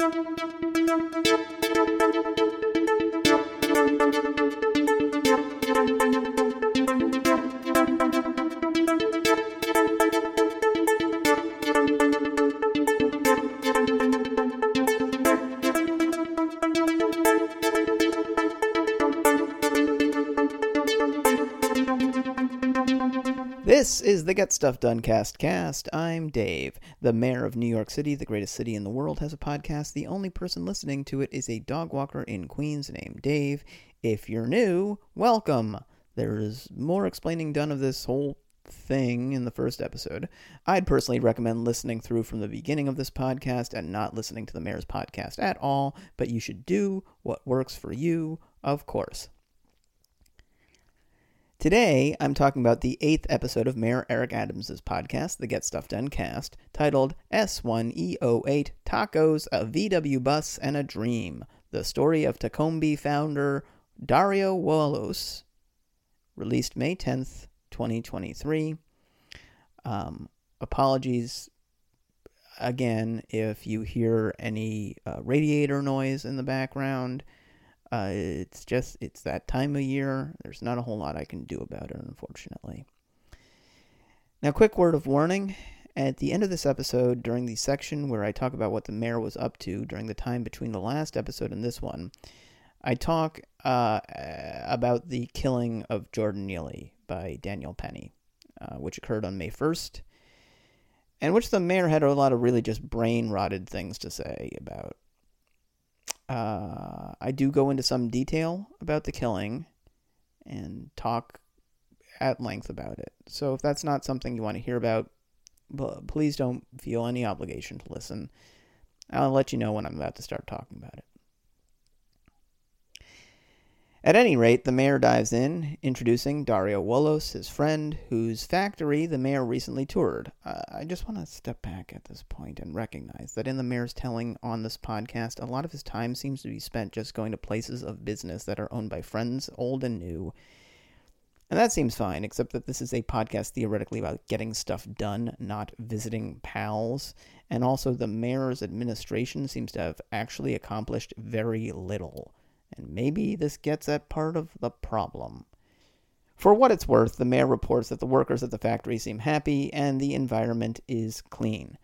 Thank you. This is the Get Stuff Done cast cast. I'm Dave. The mayor of New York City, the greatest city in the world, has a podcast. The only person listening to it is a dog walker in Queens named Dave. If you're new, welcome. There is more explaining done of this whole thing in the first episode. I'd personally recommend listening through from the beginning of this podcast and not listening to the mayor's podcast at all, but you should do what works for you, of course. Today, I'm talking about the eighth episode of Mayor Eric Adams' podcast, the Get Stuff Done cast, titled S1E08 Tacos, a VW Bus, and a Dream The Story of Tacombi founder Dario Wolos, released May 10th, 2023. Um, apologies again if you hear any uh, radiator noise in the background. Uh, it's just it's that time of year. There's not a whole lot I can do about it, unfortunately. Now, quick word of warning. At the end of this episode, during the section where I talk about what the mayor was up to during the time between the last episode and this one, I talk uh, about the killing of Jordan Neely by Daniel Penny, uh, which occurred on May 1st, and which the mayor had a lot of really just brain rotted things to say about. Uh, I do go into some detail about the killing and talk at length about it. So if that's not something you want to hear about, please don't feel any obligation to listen. I'll let you know when I'm about to start talking about it. At any rate, the mayor dives in, introducing Dario Wolos, his friend, whose factory the mayor recently toured. Uh, I just want to step back at this point and recognize that in the mayor's telling on this podcast, a lot of his time seems to be spent just going to places of business that are owned by friends, old and new. And that seems fine, except that this is a podcast theoretically about getting stuff done, not visiting pals. And also, the mayor's administration seems to have actually accomplished very little and maybe this gets at part of the problem. For what it's worth, the mayor reports that the workers at the factory seem happy and the environment is clean.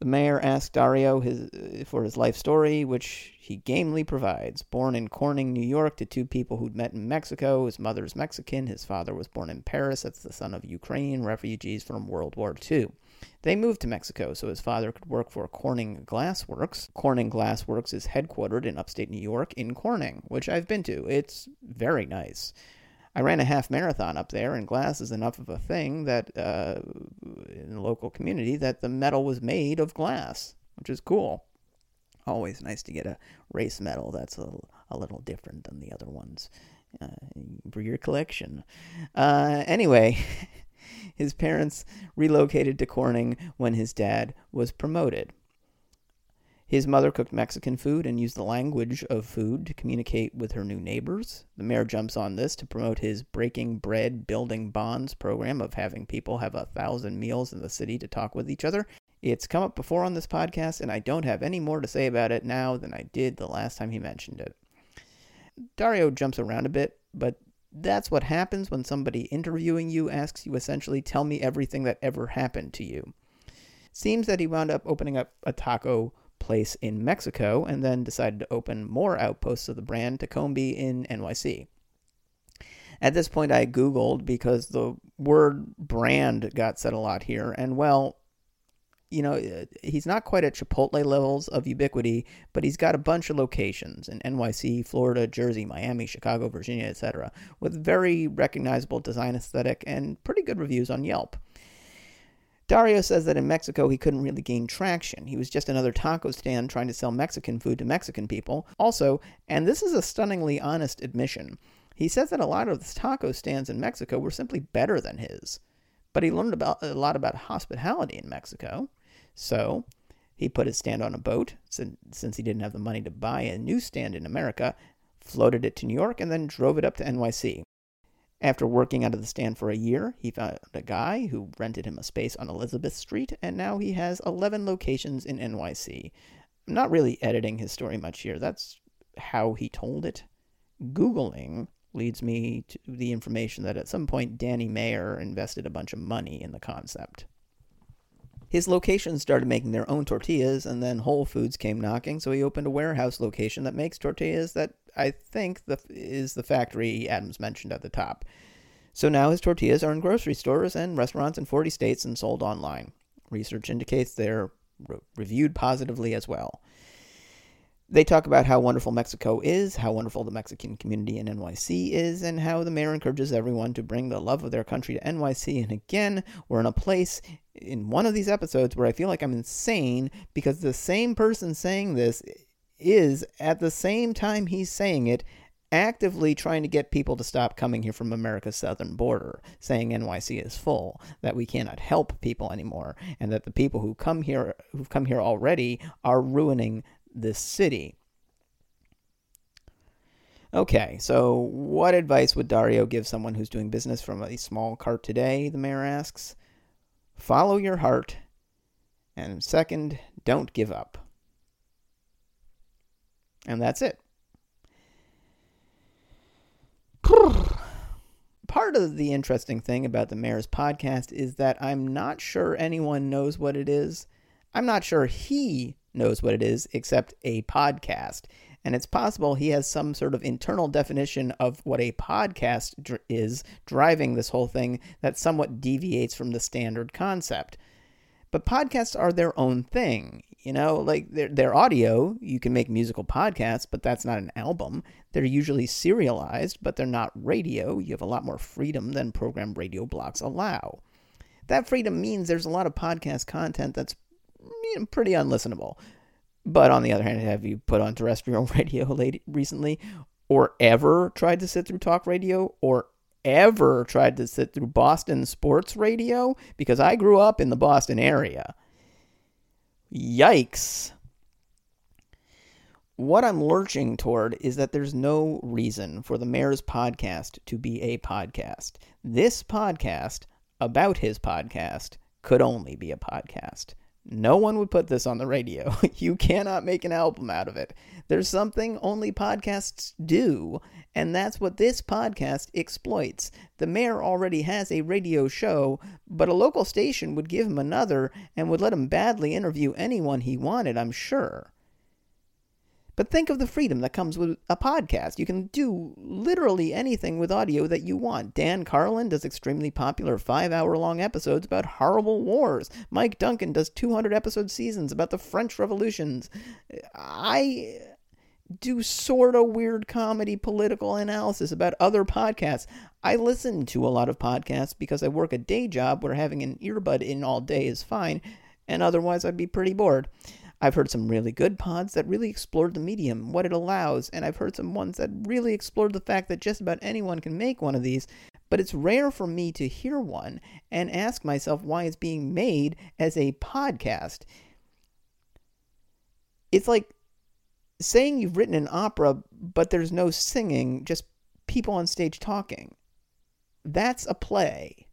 The mayor asked Dario his, uh, for his life story, which he gamely provides. Born in Corning, New York, to two people who'd met in Mexico. His mother's Mexican. His father was born in Paris. That's the son of Ukrainian refugees from World War II. They moved to Mexico so his father could work for Corning Glassworks. Corning Glassworks is headquartered in upstate New York in Corning, which I've been to. It's very nice. I ran a half marathon up there, and glass is enough of a thing that uh, in the local community that the medal was made of glass, which is cool. Always nice to get a race medal that's a, a little different than the other ones uh, for your collection. Uh, anyway. His parents relocated to Corning when his dad was promoted. His mother cooked Mexican food and used the language of food to communicate with her new neighbors. The mayor jumps on this to promote his Breaking Bread Building Bonds program of having people have a thousand meals in the city to talk with each other. It's come up before on this podcast, and I don't have any more to say about it now than I did the last time he mentioned it. Dario jumps around a bit, but that's what happens when somebody interviewing you asks you essentially, tell me everything that ever happened to you. Seems that he wound up opening up a taco place in Mexico and then decided to open more outposts of the brand Tacombi in NYC. At this point, I Googled because the word brand got said a lot here, and well, you know, uh, he's not quite at Chipotle levels of ubiquity, but he's got a bunch of locations in NYC, Florida, Jersey, Miami, Chicago, Virginia, etc., with very recognizable design aesthetic and pretty good reviews on Yelp. Dario says that in Mexico he couldn't really gain traction. He was just another taco stand trying to sell Mexican food to Mexican people. Also, and this is a stunningly honest admission, he says that a lot of the taco stands in Mexico were simply better than his. But he learned about a lot about hospitality in Mexico. So he put his stand on a boat, since he didn't have the money to buy a new stand in America, floated it to New York, and then drove it up to NYC. After working out of the stand for a year, he found a guy who rented him a space on Elizabeth Street, and now he has 11 locations in NYC. I'm not really editing his story much here. That's how he told it. Googling leads me to the information that at some point Danny Meyer invested a bunch of money in the concept. His locations started making their own tortillas, and then Whole Foods came knocking, so he opened a warehouse location that makes tortillas that I think the, is the factory Adams mentioned at the top. So now his tortillas are in grocery stores and restaurants in 40 states and sold online. Research indicates they're re- reviewed positively as well. They talk about how wonderful Mexico is, how wonderful the Mexican community in NYC is, and how the mayor encourages everyone to bring the love of their country to NYC. And again, we're in a place in one of these episodes where I feel like I'm insane because the same person saying this is, at the same time he's saying it, actively trying to get people to stop coming here from America's southern border, saying NYC is full, that we cannot help people anymore, and that the people who come here who've come here already are ruining this city. Okay, so what advice would Dario give someone who's doing business from a small cart today? The mayor asks. Follow your heart. And second, don't give up. And that's it. Part of the interesting thing about the mayor's podcast is that I'm not sure anyone knows what it is. I'm not sure he knows what it is except a podcast. And it's possible he has some sort of internal definition of what a podcast dr- is driving this whole thing that somewhat deviates from the standard concept. But podcasts are their own thing. You know, like they're, they're audio. You can make musical podcasts, but that's not an album. They're usually serialized, but they're not radio. You have a lot more freedom than program radio blocks allow. That freedom means there's a lot of podcast content that's you know, pretty unlistenable. But on the other hand, have you put on terrestrial radio late recently, or ever tried to sit through talk radio, or ever tried to sit through Boston sports radio? Because I grew up in the Boston area. Yikes. What I'm lurching toward is that there's no reason for the mayor's podcast to be a podcast. This podcast about his podcast could only be a podcast. No one would put this on the radio. you cannot make an album out of it. There's something only podcasts do, and that's what this podcast exploits. The mayor already has a radio show, but a local station would give him another and would let him badly interview anyone he wanted, I'm sure. But think of the freedom that comes with a podcast. You can do literally anything with audio that you want. Dan Carlin does extremely popular five hour long episodes about horrible wars. Mike Duncan does 200 episode seasons about the French Revolutions. I do sort of weird comedy political analysis about other podcasts. I listen to a lot of podcasts because I work a day job where having an earbud in all day is fine, and otherwise I'd be pretty bored. I've heard some really good pods that really explored the medium, what it allows, and I've heard some ones that really explored the fact that just about anyone can make one of these. But it's rare for me to hear one and ask myself why it's being made as a podcast. It's like saying you've written an opera, but there's no singing, just people on stage talking. That's a play.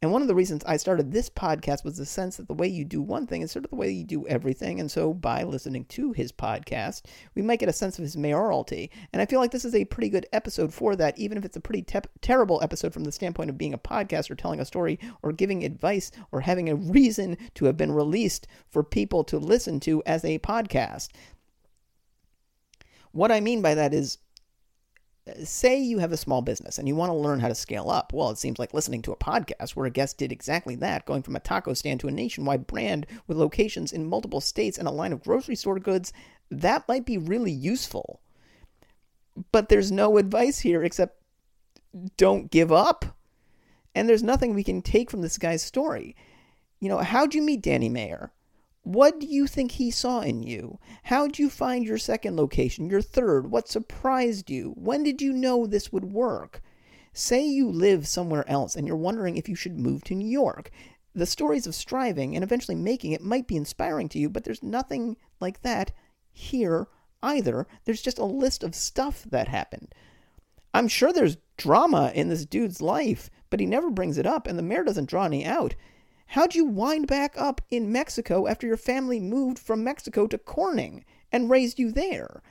And one of the reasons I started this podcast was the sense that the way you do one thing is sort of the way you do everything. And so by listening to his podcast, we might get a sense of his mayoralty. And I feel like this is a pretty good episode for that, even if it's a pretty te- terrible episode from the standpoint of being a podcast or telling a story or giving advice or having a reason to have been released for people to listen to as a podcast. What I mean by that is say you have a small business and you want to learn how to scale up. Well, it seems like listening to a podcast where a guest did exactly that, going from a taco stand to a nationwide brand with locations in multiple states and a line of grocery store goods, that might be really useful. But there's no advice here except don't give up. And there's nothing we can take from this guy's story. You know, how'd you meet Danny Meyer? What do you think he saw in you? How'd you find your second location, your third? What surprised you? When did you know this would work? Say you live somewhere else and you're wondering if you should move to New York. The stories of striving and eventually making it might be inspiring to you, but there's nothing like that here either. There's just a list of stuff that happened. I'm sure there's drama in this dude's life, but he never brings it up, and the mayor doesn't draw any out. How'd you wind back up in Mexico after your family moved from Mexico to Corning and raised you there?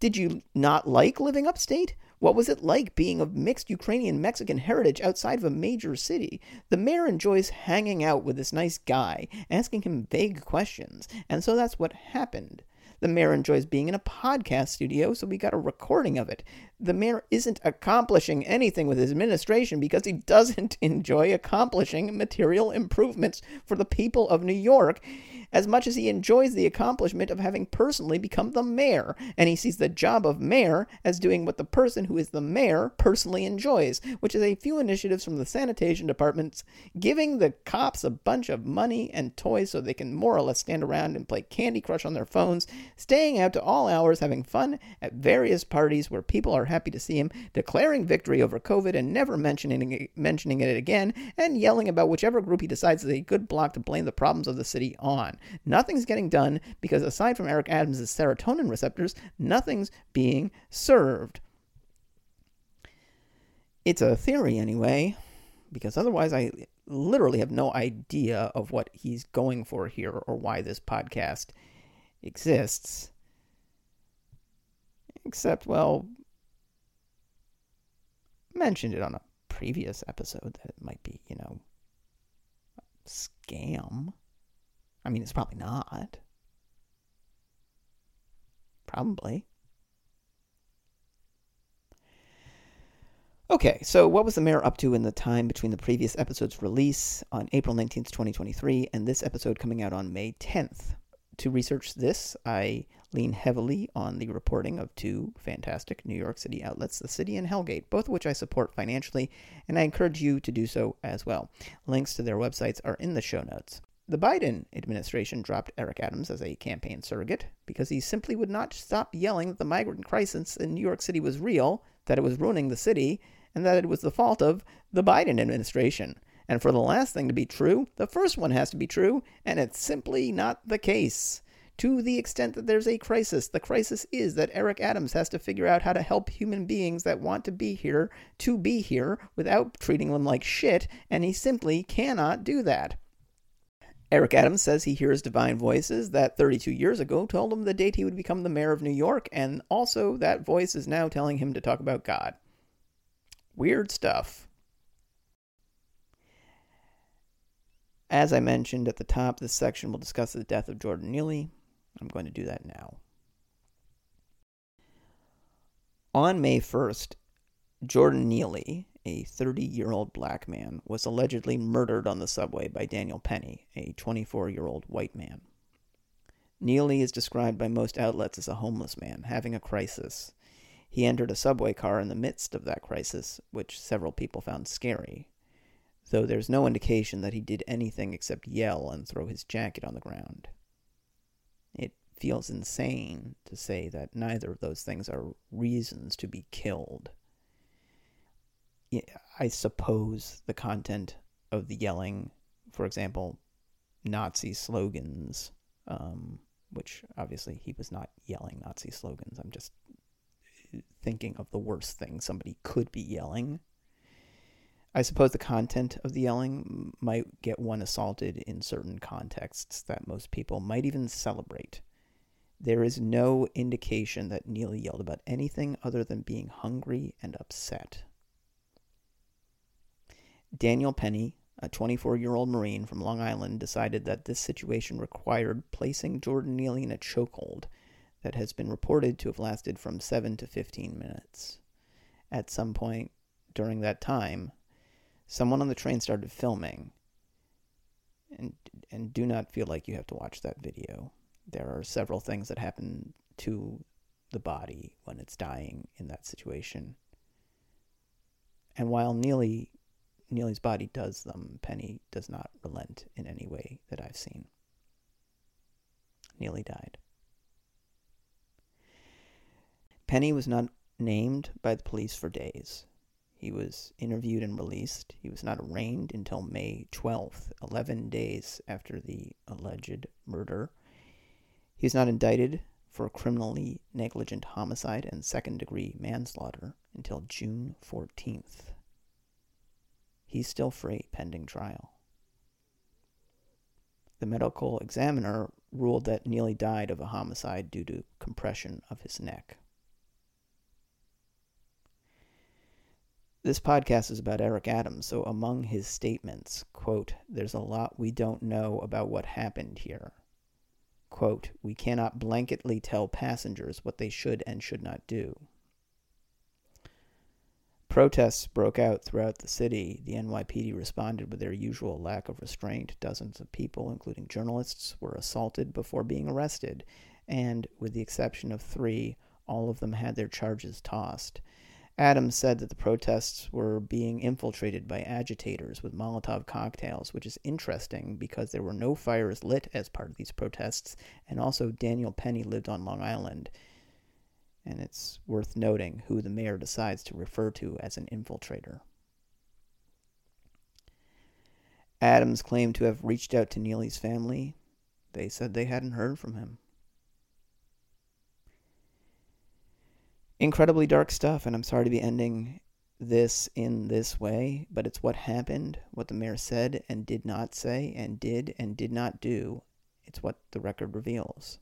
Did you not like living upstate? What was it like being of mixed Ukrainian Mexican heritage outside of a major city? The mayor enjoys hanging out with this nice guy, asking him vague questions, and so that's what happened. The mayor enjoys being in a podcast studio, so we got a recording of it. The mayor isn't accomplishing anything with his administration because he doesn't enjoy accomplishing material improvements for the people of New York as much as he enjoys the accomplishment of having personally become the mayor, and he sees the job of mayor as doing what the person who is the mayor personally enjoys, which is a few initiatives from the sanitation departments giving the cops a bunch of money and toys so they can more or less stand around and play Candy Crush on their phones, staying out to all hours, having fun at various parties where people are happy to see him, declaring victory over COVID and never mentioning it, mentioning it again, and yelling about whichever group he decides is a good block to blame the problems of the city on. Nothing's getting done because aside from Eric Adams' serotonin receptors, nothing's being served. It's a theory anyway, because otherwise I literally have no idea of what he's going for here or why this podcast exists. Except, well, mentioned it on a previous episode that it might be, you know, scam. I mean, it's probably not. Probably. Okay, so what was the mayor up to in the time between the previous episode's release on April 19th, 2023, and this episode coming out on May 10th? To research this, I lean heavily on the reporting of two fantastic New York City outlets, The City and Hell Gate, both of which I support financially, and I encourage you to do so as well. Links to their websites are in the show notes. The Biden administration dropped Eric Adams as a campaign surrogate because he simply would not stop yelling that the migrant crisis in New York City was real, that it was ruining the city, and that it was the fault of the Biden administration. And for the last thing to be true, the first one has to be true, and it's simply not the case. To the extent that there's a crisis, the crisis is that Eric Adams has to figure out how to help human beings that want to be here to be here without treating them like shit, and he simply cannot do that. Eric Adams says he hears divine voices that 32 years ago told him the date he would become the mayor of New York, and also that voice is now telling him to talk about God. Weird stuff. As I mentioned at the top, this section will discuss the death of Jordan Neely. I'm going to do that now. On May 1st, Jordan Neely, a 30 year old black man, was allegedly murdered on the subway by Daniel Penny, a 24 year old white man. Neely is described by most outlets as a homeless man having a crisis. He entered a subway car in the midst of that crisis, which several people found scary, though there's no indication that he did anything except yell and throw his jacket on the ground. It feels insane to say that neither of those things are reasons to be killed. I suppose the content of the yelling, for example, Nazi slogans, um, which obviously he was not yelling Nazi slogans. I'm just thinking of the worst thing somebody could be yelling. I suppose the content of the yelling might get one assaulted in certain contexts that most people might even celebrate. There is no indication that Neely yelled about anything other than being hungry and upset. Daniel Penny, a 24 year old Marine from Long Island, decided that this situation required placing Jordan Neely in a chokehold that has been reported to have lasted from 7 to 15 minutes. At some point during that time, someone on the train started filming. And, and do not feel like you have to watch that video. There are several things that happen to the body when it's dying in that situation. And while Neely Neely's body does them, Penny does not relent in any way that I've seen. Neely died. Penny was not named by the police for days. He was interviewed and released. He was not arraigned until May 12th, 11 days after the alleged murder. He was not indicted for criminally negligent homicide and second degree manslaughter until June 14th. He's still free pending trial. The medical examiner ruled that Neely died of a homicide due to compression of his neck. This podcast is about Eric Adams, so among his statements, quote, there's a lot we don't know about what happened here. Quote, we cannot blanketly tell passengers what they should and should not do. Protests broke out throughout the city. The NYPD responded with their usual lack of restraint. Dozens of people, including journalists, were assaulted before being arrested, and, with the exception of three, all of them had their charges tossed. Adams said that the protests were being infiltrated by agitators with Molotov cocktails, which is interesting because there were no fires lit as part of these protests, and also Daniel Penny lived on Long Island. And it's worth noting who the mayor decides to refer to as an infiltrator. Adams claimed to have reached out to Neely's family. They said they hadn't heard from him. incredibly dark stuff, and I'm sorry to be ending this in this way, but it's what happened, what the mayor said and did not say, and did and did not do. It's what the record reveals.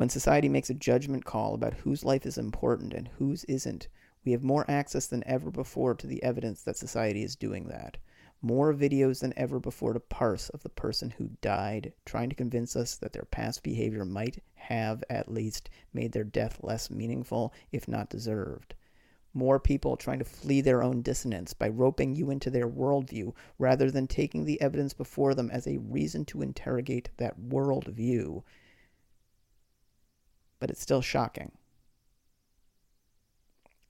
When society makes a judgment call about whose life is important and whose isn't, we have more access than ever before to the evidence that society is doing that more videos than ever before to parse of the person who died, trying to convince us that their past behavior might have at least made their death less meaningful, if not deserved. More people trying to flee their own dissonance by roping you into their worldview rather than taking the evidence before them as a reason to interrogate that worldview. But it's still shocking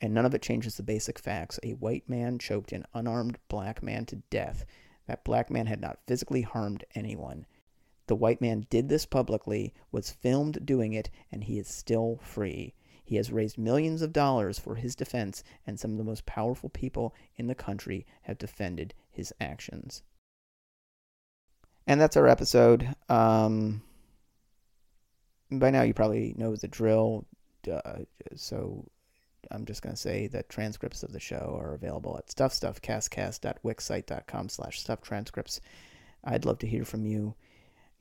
and none of it changes the basic facts. A white man choked an unarmed black man to death. That black man had not physically harmed anyone. The white man did this publicly, was filmed doing it, and he is still free. He has raised millions of dollars for his defense, and some of the most powerful people in the country have defended his actions. And that's our episode. Um, by now, you probably know the drill. Uh, so I'm just going to say that transcripts of the show are available at stuffstuffcastcast.wixsite.com slash stufftranscripts. I'd love to hear from you.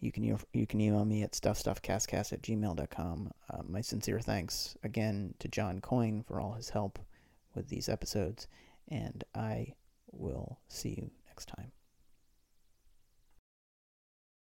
You can, you can email me at stuffstuffcastcast at gmail.com. Uh, my sincere thanks again to John Coyne for all his help with these episodes, and I will see you next time.